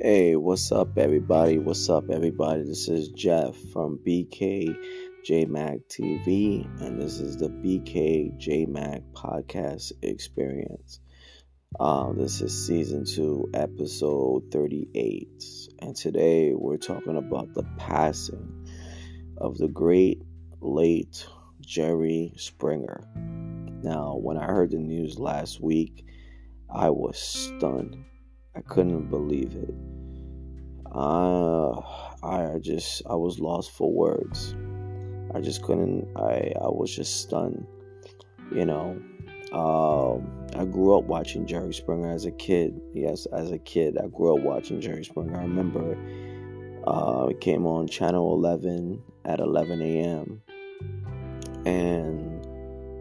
Hey, what's up, everybody? What's up, everybody? This is Jeff from BKJMac TV, and this is the BKJMac Podcast Experience. Uh, this is season two, episode 38, and today we're talking about the passing of the great late Jerry Springer. Now, when I heard the news last week, I was stunned. I couldn't believe it. Uh, I just I was lost for words. I just couldn't. I I was just stunned. You know, um, I grew up watching Jerry Springer as a kid. Yes, as a kid, I grew up watching Jerry Springer. I remember uh, it came on Channel 11 at 11 a.m. And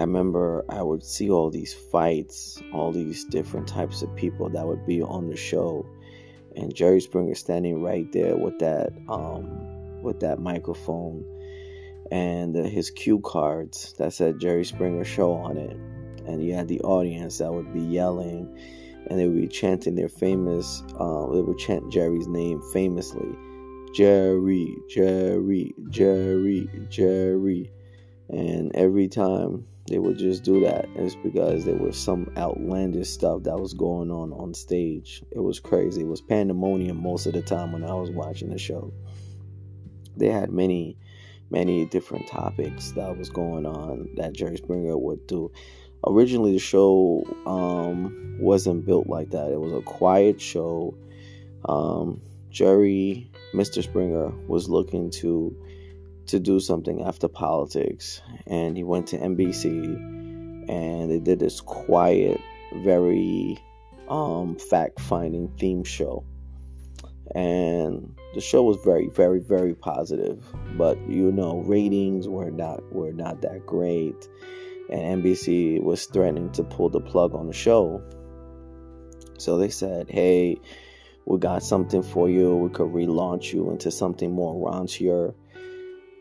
I remember I would see all these fights, all these different types of people that would be on the show. And Jerry Springer standing right there with that um, with that microphone and uh, his cue cards that said Jerry Springer Show on it, and you had the audience that would be yelling, and they would be chanting their famous. Um, they would chant Jerry's name famously, Jerry, Jerry, Jerry, Jerry, and every time they would just do that. It's because there was some outlandish stuff that was going on on stage. It was crazy. It was pandemonium most of the time when I was watching the show. They had many, many different topics that was going on that Jerry Springer would do. Originally, the show um, wasn't built like that. It was a quiet show. Um, Jerry, Mr. Springer, was looking to to do something after politics and he went to NBC and they did this quiet very um, fact finding theme show. And the show was very very very positive but you know ratings were not were not that great and NBC was threatening to pull the plug on the show. So they said hey we got something for you. We could relaunch you into something more raunchier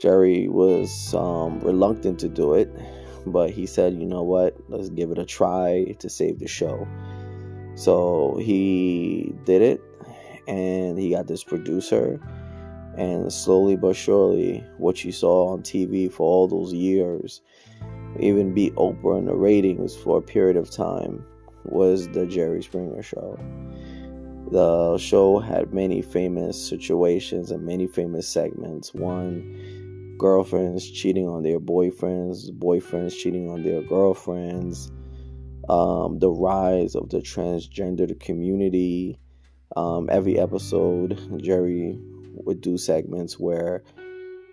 Jerry was um, reluctant to do it, but he said, you know what, let's give it a try to save the show. So he did it, and he got this producer. And slowly but surely, what you saw on TV for all those years, even beat Oprah in the ratings for a period of time, was the Jerry Springer Show. The show had many famous situations and many famous segments. One, girlfriends cheating on their boyfriends, boyfriends cheating on their girlfriends, um, the rise of the transgender community. Um, every episode, Jerry would do segments where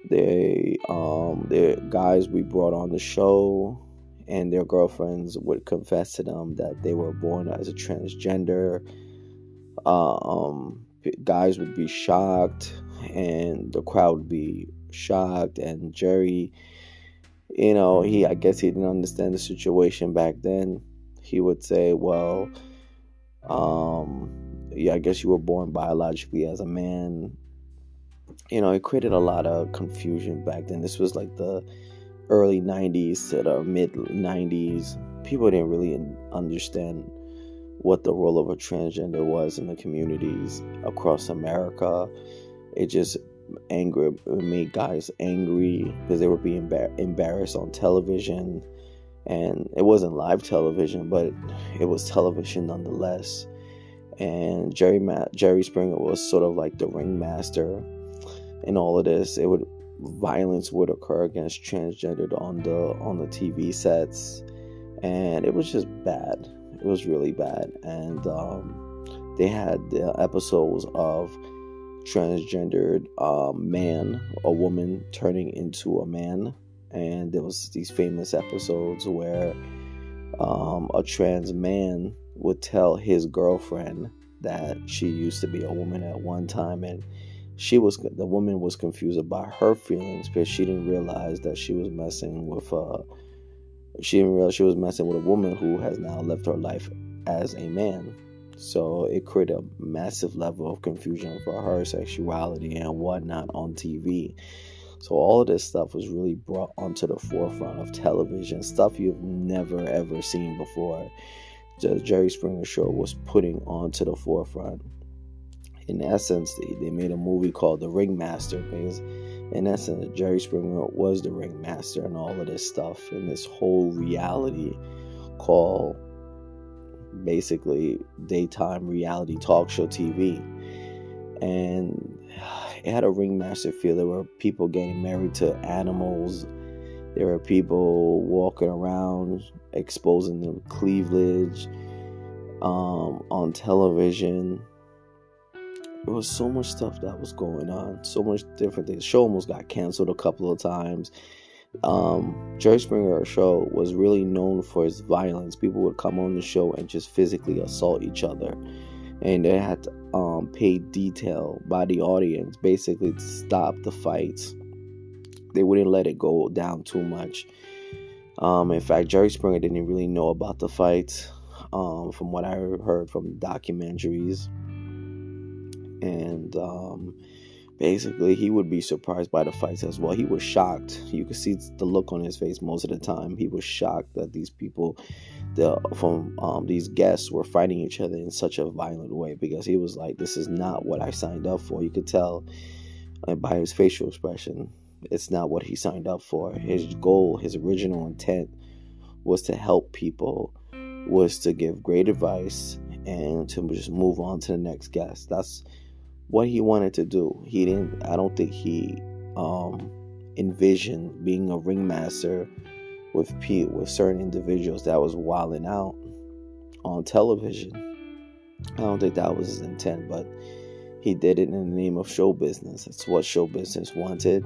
they, um, the guys we brought on the show and their girlfriends would confess to them that they were born as a transgender. Uh, um, guys would be shocked, and the crowd would be shocked and Jerry you know he I guess he didn't understand the situation back then. He would say well um yeah I guess you were born biologically as a man. You know it created a lot of confusion back then. This was like the early 90s to the mid 90s people didn't really understand what the role of a transgender was in the communities across America. It just anger made guys angry because they were being embarrassed on television. And it wasn't live television but it was television nonetheless. And jerry Ma- jerry springer was sort of like the ringmaster in all of this. It would violence would occur against transgendered on the on the tv sets. And it was just bad. It was really bad. And um, they had the episodes of transgendered um, man a woman turning into a man. And there was these famous episodes where um, a trans man would tell his girlfriend that she used to be a woman at one time. And she was the woman was confused about her feelings because she didn't realize that she was messing with uh she didn't realize she was messing with a woman who has now lived her life as a man so it created a massive level of confusion for her sexuality and whatnot on TV. So all of this stuff was really brought onto the forefront of television, stuff you've never ever seen before. The Jerry Springer show was putting onto the forefront. in essence, they, they made a movie called The Ringmaster because, in essence, Jerry Springer was the ringmaster and all of this stuff and this whole reality called basically daytime reality talk show TV. And it had a ringmaster feel. There were people getting married to animals. There were people walking around exposing their cleavage um, on television there was so much stuff that was going on, so much different things. The show almost got canceled a couple of times. Um, Jerry Springer show was really known for its violence. People would come on the show and just physically assault each other, and they had to um, pay detail by the audience basically to stop the fights. They wouldn't let it go down too much. Um, in fact, Jerry Springer didn't really know about the fights, um, from what I heard from documentaries and um, basically he would be surprised by the fights as well. He was shocked. You could see the look on his face most of the time. He was shocked that these people, the from um, these guests, were fighting each other in such a violent way because he was like, "This is not what I signed up for." You could tell by his facial expression. It's not what he signed up for. His goal, his original intent, was to help people, was to give great advice, and to just move on to the next guest. That's what he wanted to do. He didn't. I don't think he um, envisioned being a ringmaster with Pete with certain individuals that was wilding out on television. I don't think that was his intent, but he did it in the name of show business. It's what show business wanted,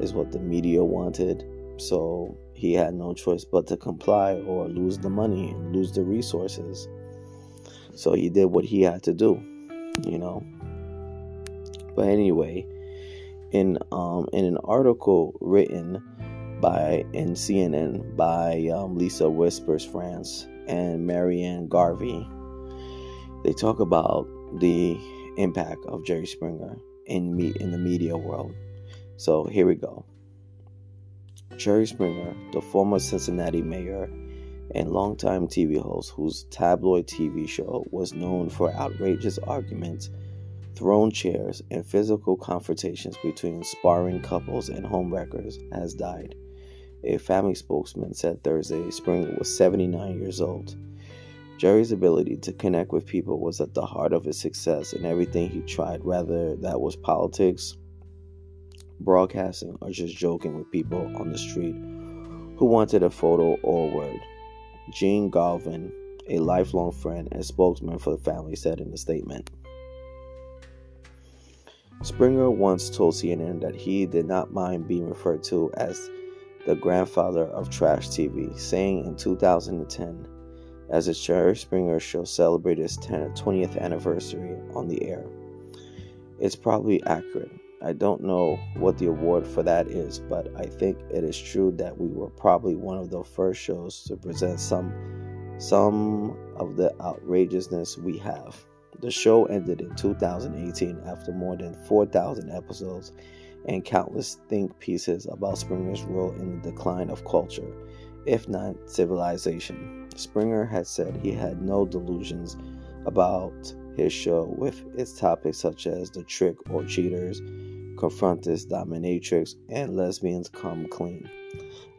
is what the media wanted. So he had no choice but to comply or lose the money and lose the resources. So he did what he had to do, you know. But anyway, in um, in an article written by in CNN by um, Lisa Respers France and Marianne Garvey, they talk about the impact of Jerry Springer in me in the media world. So here we go. Jerry Springer, the former Cincinnati mayor and longtime TV host whose tabloid TV show was known for outrageous arguments thrown chairs, and physical confrontations between sparring couples and homewreckers has died. A family spokesman said Thursday Springer was 79 years old. Jerry's ability to connect with people was at the heart of his success in everything he tried, whether that was politics, broadcasting, or just joking with people on the street who wanted a photo or a word. Gene Galvin, a lifelong friend and spokesman for the family, said in a statement. Springer once told CNN that he did not mind being referred to as the grandfather of trash TV, saying in 2010, as the Jerry Springer show celebrated its 20th anniversary on the air. It's probably accurate. I don't know what the award for that is, but I think it is true that we were probably one of the first shows to present some some of the outrageousness we have. The show ended in 2018 after more than 4,000 episodes and countless think pieces about Springer's role in the decline of culture, if not civilization. Springer had said he had no delusions about his show with its topics such as the trick or cheaters, confronters, dominatrix, and lesbians come clean.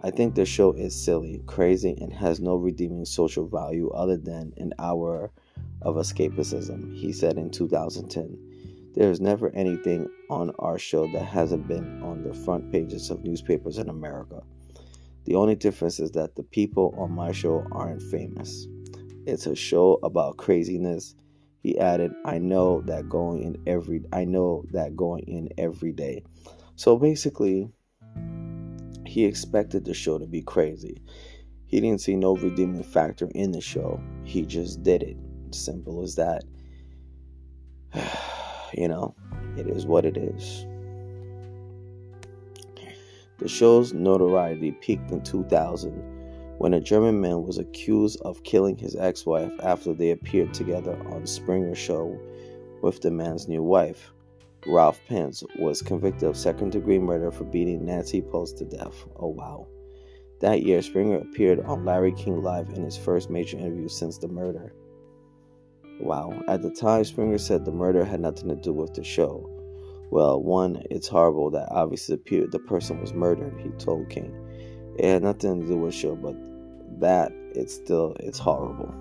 I think the show is silly, crazy, and has no redeeming social value other than an hour of escapism, he said in 2010. There is never anything on our show that hasn't been on the front pages of newspapers in America. The only difference is that the people on my show aren't famous. It's a show about craziness. He added, I know that going in every I know that going in every day. So basically, he expected the show to be crazy. He didn't see no redeeming factor in the show. He just did it. Simple as that. you know, it is what it is. The show's notoriety peaked in 2000 when a German man was accused of killing his ex wife after they appeared together on Springer show with the man's new wife. Ralph Panitz was convicted of second degree murder for beating Nancy Pelosi to death. Oh, wow. That year, Springer appeared on Larry King Live in his first major interview since the murder. Wow. At the time, Springer said the murder had nothing to do with the show. Well, one, it's horrible that obviously the, person was murdered, he told King. It had nothing to do with the show, but that, it's still, it's horrible.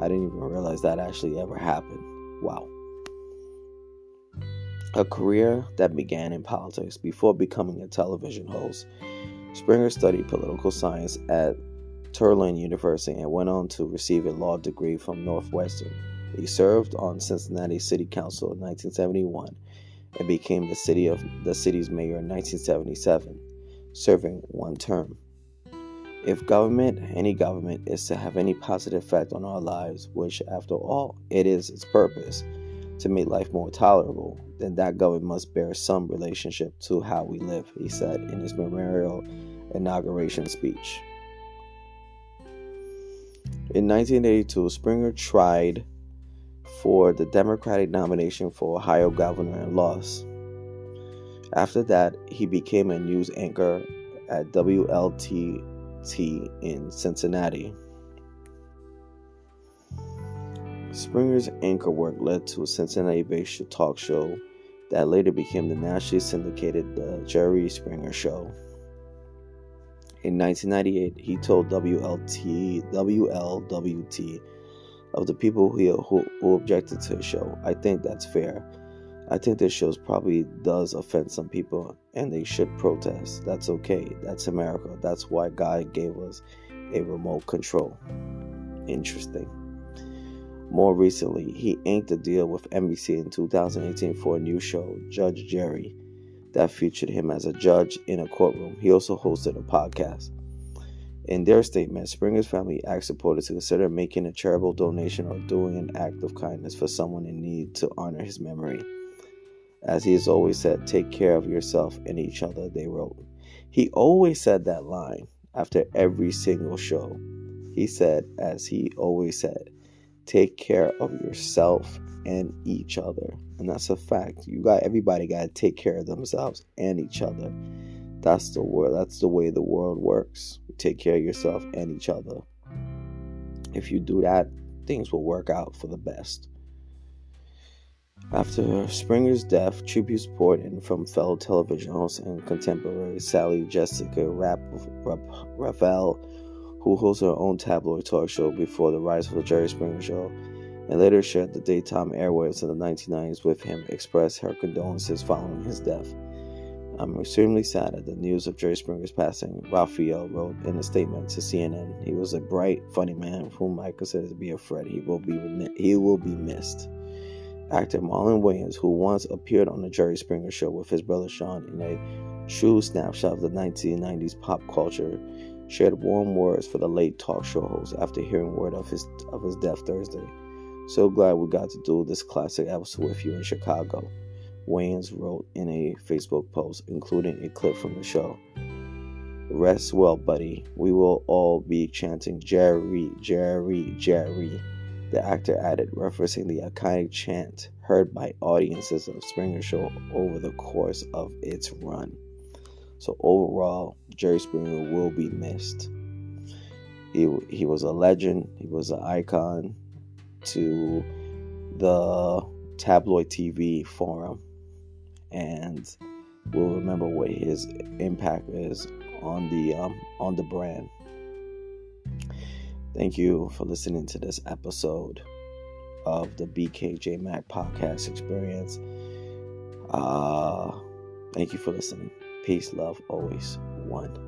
I didn't even realize that actually ever happened. Wow. A career that began in politics before becoming a television host. Springer studied political science at Tulane University and went on to receive a law degree from Northwestern. He served on Cincinnati City Council in 1971 and became the city of the city's mayor in 1977, serving one term. If government, any government, is to have any positive effect on our lives, which after all it is its purpose, to make life more tolerable, then that government must bear some relationship to how we live, he said in his memorial inauguration speech. In 1982, Springer tried for the Democratic nomination for Ohio governor and lost. After that, he became a news anchor at WLTT in Cincinnati. Springer's anchor work led to a Cincinnati based talk show that later became the nationally syndicated The Jerry Springer Show. In 1998, he told WLT, WLWT of the people who, who, who objected to the show. I think that's fair. I think this show probably does offend some people and they should protest. That's okay. That's America. That's why God gave us a remote control. Interesting. More recently, he inked a deal with NBC in 2018 for a new show, Judge Jerry, that featured him as a judge in a courtroom. He also hosted a podcast. In their statement, Springer's family asked supporters to consider making a charitable donation or doing an act of kindness for someone in need to honor his memory. As he has always said, take care of yourself and each other, they wrote. He always said that line after every single show. He said, as he always said, take care of yourself and each other. And that's a fact. You got everybody got to take care of themselves and each other. That's the world. That's the way the world works. Take care of yourself and each other. If you do that, things will work out for the best. After Springer's death, tributes poured in from fellow television hosts and contemporary Sally Jessy Raphael, who hosts her own tabloid talk show before the rise of the Jerry Springer Show, and later shared the daytime airwaves in the 1990s with him, expressed her condolences following his death. I'm extremely sad at the news of Jerry Springer's passing, Raphael wrote in a statement to CNN. He was a bright, funny man whom I consider to be a friend. He will be he will be missed. Actor Marlon Wayans, who once appeared on the Jerry Springer Show with his brother Sean in a true snapshot of the 1990s pop culture, shared warm words for the late talk show host after hearing word of his of his death Thursday. So glad we got to do this classic episode with you in Chicago. Wayans wrote in a Facebook post, including a clip from the show. Rest well, buddy. We will all be chanting Jerry, Jerry, Jerry. The actor added, referencing the iconic chant heard by audiences of Springer Show over the course of its run. So overall, Jerry Springer will be missed. He, he was a legend. He was an icon to the tabloid TV forum and we'll remember what his impact is on the um, on the brand. Thank you for listening to this episode of the BKJ Mac podcast experience. Uh, thank you for listening. Peace, love, always one.